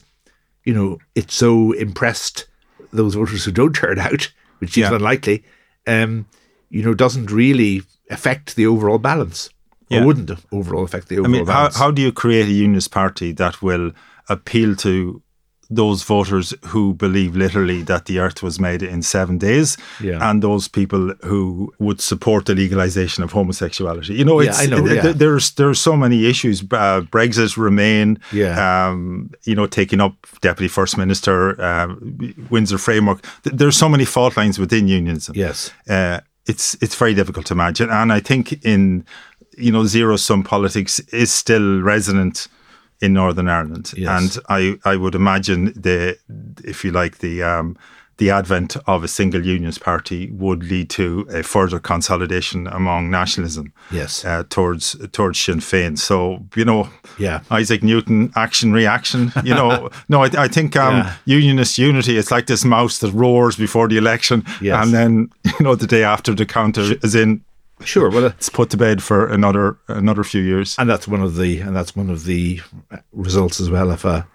you know it so impressed those voters who don't turn out, which is Yeah. unlikely, um, you know, doesn't really affect the overall balance, Yeah. or wouldn't overall affect the overall. I mean, how, how do you create a unionist party that will appeal to those voters who believe literally that the earth was made in seven days Yeah. and those people who would support the legalization of homosexuality? You know, Yeah, I know, th- yeah. th- there's there's so many issues. Uh, Brexit, Remain, Yeah. um, you know, taking up Deputy First Minister, uh, Windsor Framework. Th- There's so many fault lines within unionism yes, uh, it's it's very difficult to imagine. And I think in you know zero sum politics is still resonant in Northern Ireland, Yes. and I I would imagine the if you like the um, the advent of a single unionist party would lead to a further consolidation among nationalism yes, uh, towards towards Sinn Féin. So you know. yeah. Isaac Newton, action, reaction. You know, no, I, I think um, Yeah. unionist unity. It's like this mouse that roars before the election, Yes. and then you know the day after the counter is in, Sure. Well, uh, it's put to bed for another another few years. and that's one of the and that's one of the results as well of a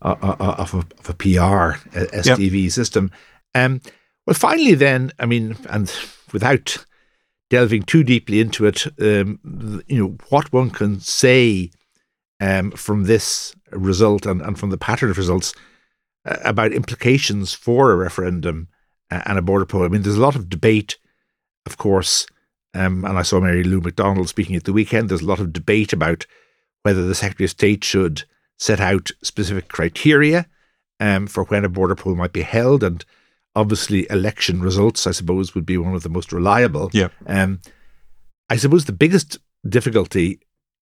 of a, of a, of a PR uh, STV system. Um, well, finally, then, I mean, and without delving too deeply into it, um, you know, what one can say um, from this result and, and from the pattern of results uh, about implications for a referendum uh, and a border poll. I mean, there's a lot of debate, of course, um, and I saw Mary Lou McDonald speaking at the weekend. There's a lot of debate about whether the Secretary of State should set out specific criteria um, for when a border poll might be held. And obviously, election results, I suppose, would be one of the most reliable. Yeah. Um, I suppose the biggest difficulty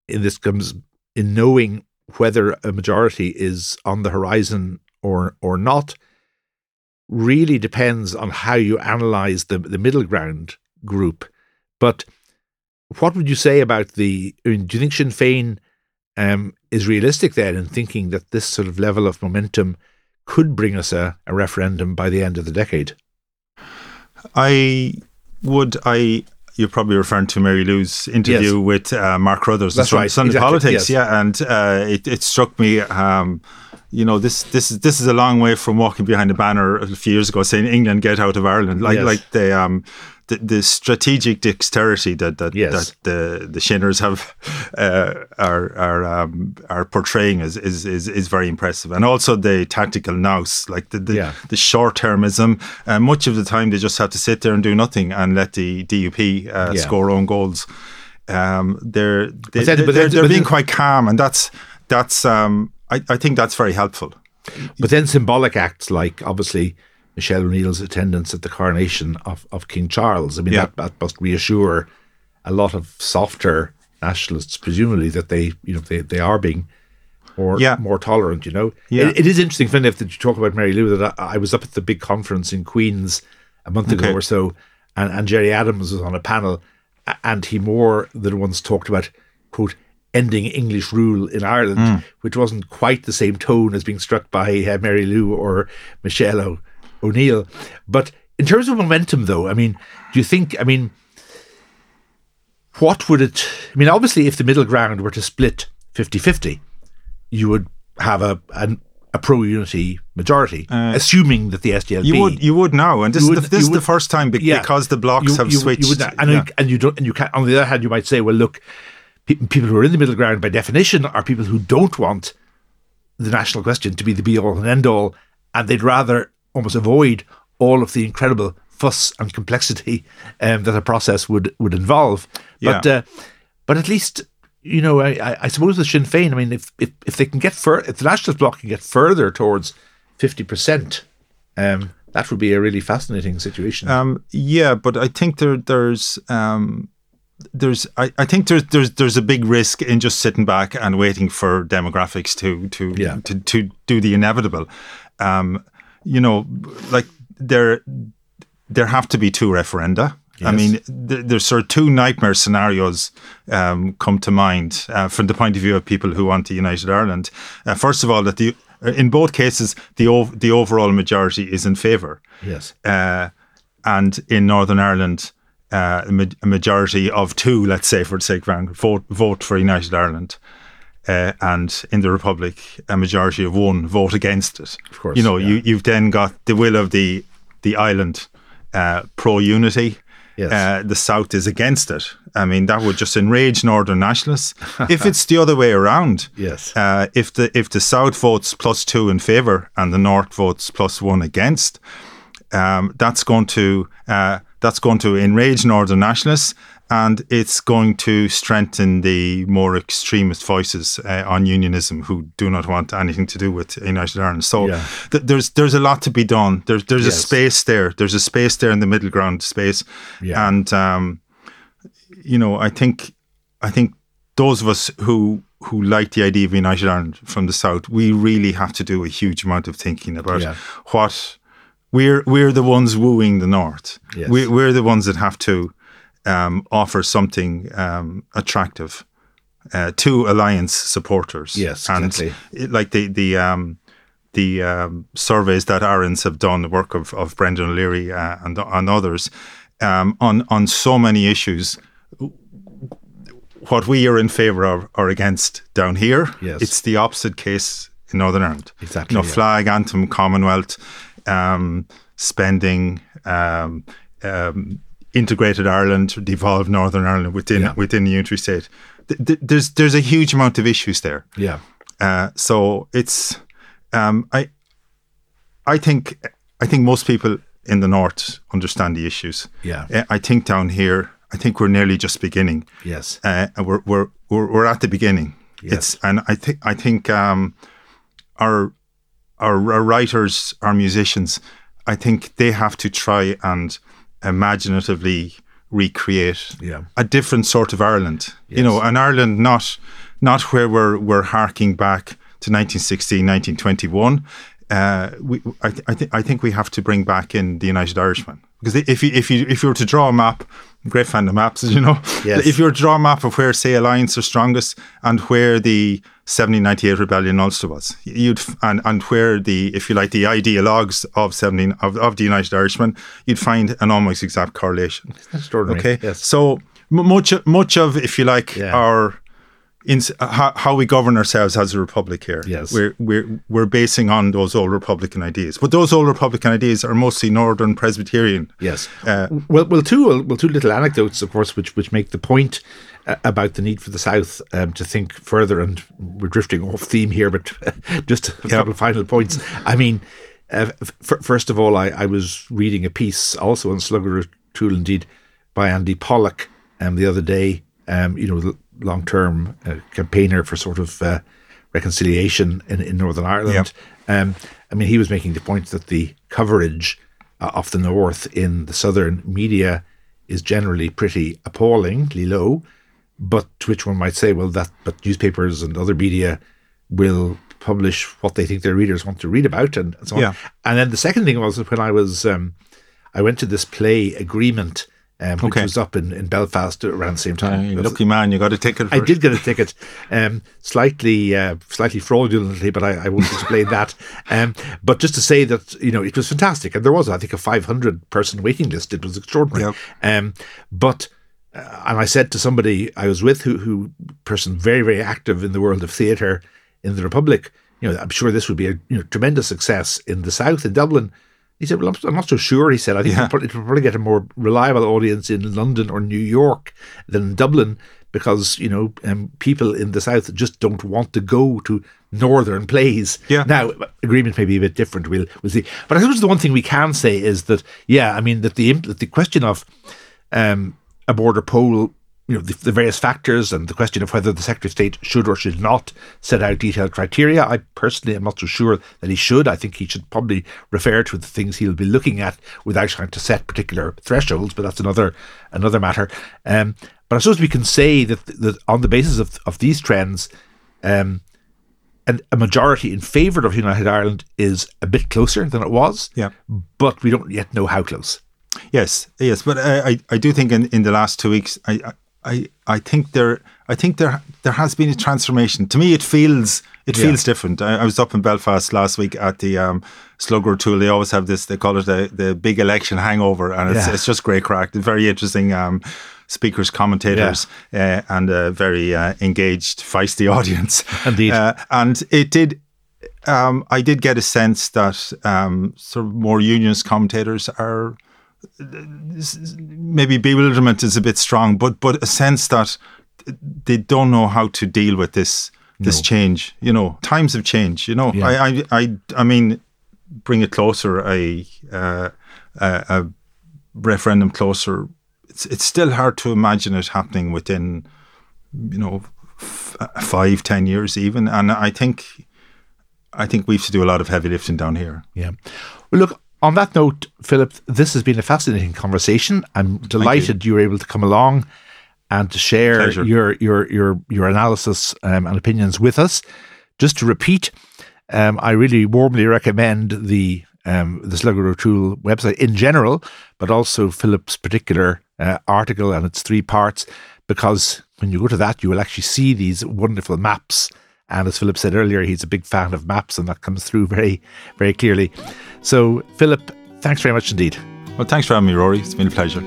in this comes in knowing whether a majority is on the horizon or or not. Really depends on how you analyze the the middle ground group. But what would you say about the? I mean, do you think Sinn Féin um, is realistic then in thinking that this sort of level of momentum could bring us a, a referendum by the end of the decade? I would I. You're probably referring to Mary Lou's interview with uh, Mark Carruthers That's right, Sunday exactly, Politics, yes. yeah, and uh, it, it struck me um, you know this this is this is a long way from walking behind a banner a few years ago saying England get out of Ireland. Like Yes. like the um the, the strategic dexterity that that, Yes. that the the Shinners have uh, are are um, are portraying is, is is is very impressive, and also the tactical nous, like the the, Yeah. the short termism. Uh, much of the time, they just have to sit there and do nothing and let the DUP uh, Yeah. score own goals. Um, they're they, then- they're, they're, being quite calm, and that's that's um, I, I think that's very helpful. But then symbolic acts like obviously Michelle O'Neill's attendance at the coronation of, of King Charles. I mean, Yeah. that, that must reassure a lot of softer nationalists, presumably, that they, you know, they, they are being more Yeah. more tolerant. You know, Yeah. it, it is interesting, enough, that you talk about Mary Lou. That I, I was up at the big conference in Queens a month ago Okay. or so, and, and Gerry Adams was on a panel, and he more than once talked about quote ending English rule in Ireland, Hmm. which wasn't quite the same tone as being struck by uh, Mary Lou or Michelle o- O'Neill. But in terms of momentum, though, I mean, do you think? I mean, what would it? I mean, obviously, if the middle ground were to split 50-50, you would have a an, a pro unity majority, assuming that the SDLP Uh, You would you would now, and this is would- the, this is the first time be- Yeah. because the blocks you- have you- switched. You would, and, Yeah. and you don't, and you can. On the other hand, you might say, well, look, pe- people who are in the middle ground by definition are people who don't want the national question to be the be all and end all, and they'd rather almost avoid all of the incredible fuss and complexity um, that a process would would involve. But Yeah. uh, but at least. You know, I, I- I suppose with Sinn Féin, I mean, if if, if they can get fur, if the Nationalist Bloc can get further towards fifty percent, um, that would be a really fascinating situation. Um, yeah, but I think there there's um, there's I, I think there's there's there's a big risk in just sitting back and waiting for demographics to to Yeah. to, to do the inevitable. Um, you know, like there there have to be two referenda. I mean, th- there's sort of two nightmare scenarios um, come to mind uh, from the point of view of people who want a united Ireland. Uh, first of all, that the in both cases the ov- the overall majority is in favour yes. uh, and in Northern Ireland, uh, a, ma- a majority of two, let's say, for the sake of argument, vote vote for United Ireland, uh, and in the Republic, a majority of one vote against it. Of course, you know, yeah. you you've then got the will of the the island uh, pro unity. Yes. Uh, the South is against it. I mean, that would just enrage Northern nationalists. if it's the other way around, Yes. uh, if the if the South votes plus two in favour and the North votes plus one against, um, that's going to uh, that's going to enrage Northern nationalists, and it's going to strengthen the more extremist voices uh, on unionism who do not want anything to do with United Ireland. So Yeah. th- there's there's a lot to be done. There's there's a space there. There's a space there in the middle ground space, Yeah. and um, you know I think I think those of us who who like the idea of United Ireland from the south, we really have to do a huge amount of thinking about Yeah. what we're we're the ones wooing the north. Yes. We, we're the ones that have to um, offer something um, attractive uh, to alliance supporters. Yes, and exactly. it- like the the um, the um, surveys that ARINS have done, the work of, of Brendan O'Leary uh, and and others um, on on so many issues. What we are in favour of or against down here, Yes. it's the opposite case in Northern Ireland. Exactly, You know, yeah. flag, anthem, Commonwealth, um, spending, um, um, integrated Ireland, devolved Northern Ireland within Yeah. within the unitary state. Th- th- there's there's a huge amount of issues there. Yeah. Uh, so it's um, I I think I think most people in the north understand the issues. Yeah. Uh, I think down here, I think we're nearly just beginning. Yes. Uh, we're, we're we're we're at the beginning. Yes. It's and I think I think um, our, our our writers, our musicians, I think they have to try and imaginatively recreate Yeah. a different sort of Ireland. You know, an Ireland not not where we're we're harking back to 1916, 1921. Uh, we, I, th- I, th- I think we have to bring back in the United Irishman because if you if you if you were to draw a map, great fan of maps, as you know. Yes. If you were to draw a map of where, say, Alliance are strongest and where the 1798 rebellion in Ulster was, you'd and and where the if you like the ideologues of 17 of, of the United Irishmen, you'd find an almost exact correlation. Extraordinary. Okay. Yes. So m- much much of if you like Yeah. our in how, how, we govern ourselves as a republic here. Yes, we're we're we're basing on those old republican ideas, but those old republican ideas are mostly Northern Presbyterian. Yes. Uh, well, well, two well, two little anecdotes, of course, which which make the point about the need for the South um, to think further. And we're drifting off theme here, but just a yep. couple of final points. I mean, uh, f- first of all, I, I was reading a piece also on Slugger O'Toole, indeed, by Andy Pollak um, the other day. Um, you know, long term uh, campaigner for sort of uh, reconciliation in, in Northern Ireland. Yep. Um, I mean, he was making the point that the coverage uh, of the North in the Southern media is generally pretty appallingly low. But which one might say, well, that but newspapers and other media will publish what they think their readers want to read about, and, so yeah. on. And then the second thing was when I was, um, I went to this play agreement um, which okay. was up in, in Belfast around the same time. Uh, lucky man, you got a ticket. I did get a ticket, um, slightly uh, slightly fraudulently, but I, I won't explain that. Um, but just to say that you know it was fantastic, and there was I think a 500 person waiting list. It was extraordinary. Yep. Um, but and I said to somebody I was with, who who person very very active in the world of theatre in the Republic, you know, I'm sure this would be a you know, tremendous success in the South in Dublin he said, "Well, I'm, not so sure." He said, "I think yeah. it'll, probably, probably get a more reliable audience in London or New York than Dublin because you know um, people in the south just don't want to go to northern plays. Yeah. Now agreement may be a bit different. We'll we'll see. But I suppose the one thing we can say is that yeah, I mean that the that the question of um, a border poll you know, the, the, various factors and the question of whether the Secretary of State should or should not set out detailed criteria. I personally am not so sure that he should. I think he should probably refer to the things he'll be looking at without trying to set particular thresholds, but that's another another matter. Um, but I suppose we can say that, that on the basis of, of these trends, um, and a majority in favour of United Ireland is a bit closer than it was. Yeah. But we don't yet know how close. Yes, yes, but I, I, I do think in, in the last two weeks, I, I I think there I think there there has been a transformation. To me, it feels it feels different. I, I, was up in Belfast last week at the um, Slugger O'Toole. They always have this. They call it the the big election hangover, and it's yeah. it's just great crack. Very interesting. Um, speakers, commentators, yeah. uh, and a very uh, engaged, feisty audience. Indeed, uh, and it did. Um, I did get a sense that um, sort of more unionist commentators are maybe bewilderment is a bit strong, but but a sense that they don't know how to deal with this this no. change. You know, times have changed. You know, yeah. I, I I I mean, bring it closer. A, uh, a, a referendum closer. It's it's still hard to imagine it happening within, you know, f- five ten years even. And I think. I think we have to do a lot of heavy lifting down here. Yeah. Well, look, on that note, Philip, this has been a fascinating conversation. I'm delighted you. you. were able to come along and to share your your your your analysis um, and opinions with us. Just to repeat, um, I really warmly recommend the um, the Slugger O'Toole website in general, but also Philip's particular uh, article and its three parts, because when you go to that, you will actually see these wonderful maps and as Philip said earlier, he's a big fan of maps, and that comes through very, very clearly. So, Philip, thanks very much indeed. Well, thanks for having me, Rory. It's been a pleasure.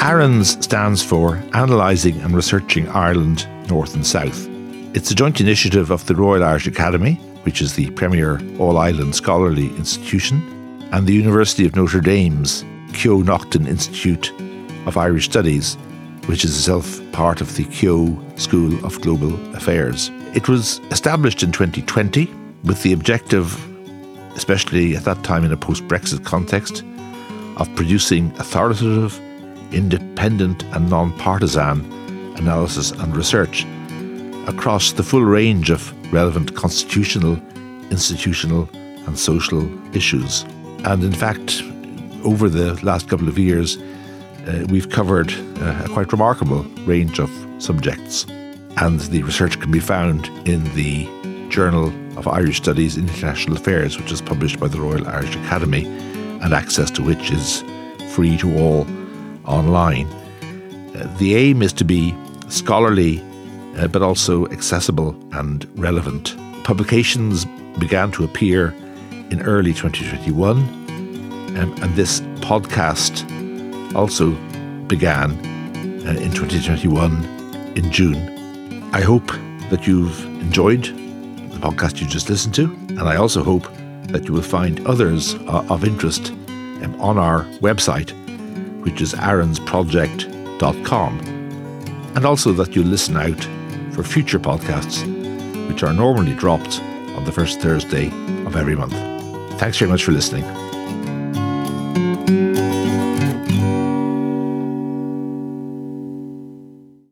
ARINS stands for Analysing and Researching Ireland North and South. It's a joint initiative of the Royal Irish Academy, which is the premier all Ireland scholarly institution, and the University of Notre Dame's Keough Naughton Institute of Irish Studies, which is itself part of the Keough School of Global Affairs. It was established in 2020 with the objective, especially at that time in a post Brexit context, of producing authoritative, independent, and non partisan analysis and research across the full range of relevant constitutional, institutional, and social issues. And in fact, over the last couple of years, uh, we've covered uh, a quite remarkable range of subjects. And the research can be found in the Journal of Irish Studies in International Affairs, which is published by the Royal Irish Academy, and access to which is free to all online. Uh, the aim is to be scholarly uh, but also accessible and relevant. Publications began to appear in early 2021, um, and this podcast also began uh, in 2021 in June. I hope that you've enjoyed the podcast you just listened to, and I also hope that you will find others uh, of interest um, on our website, which is arinsproject.com, and also that you listen out for future podcasts, which are normally dropped on the first Thursday of every month. Thanks very much for listening.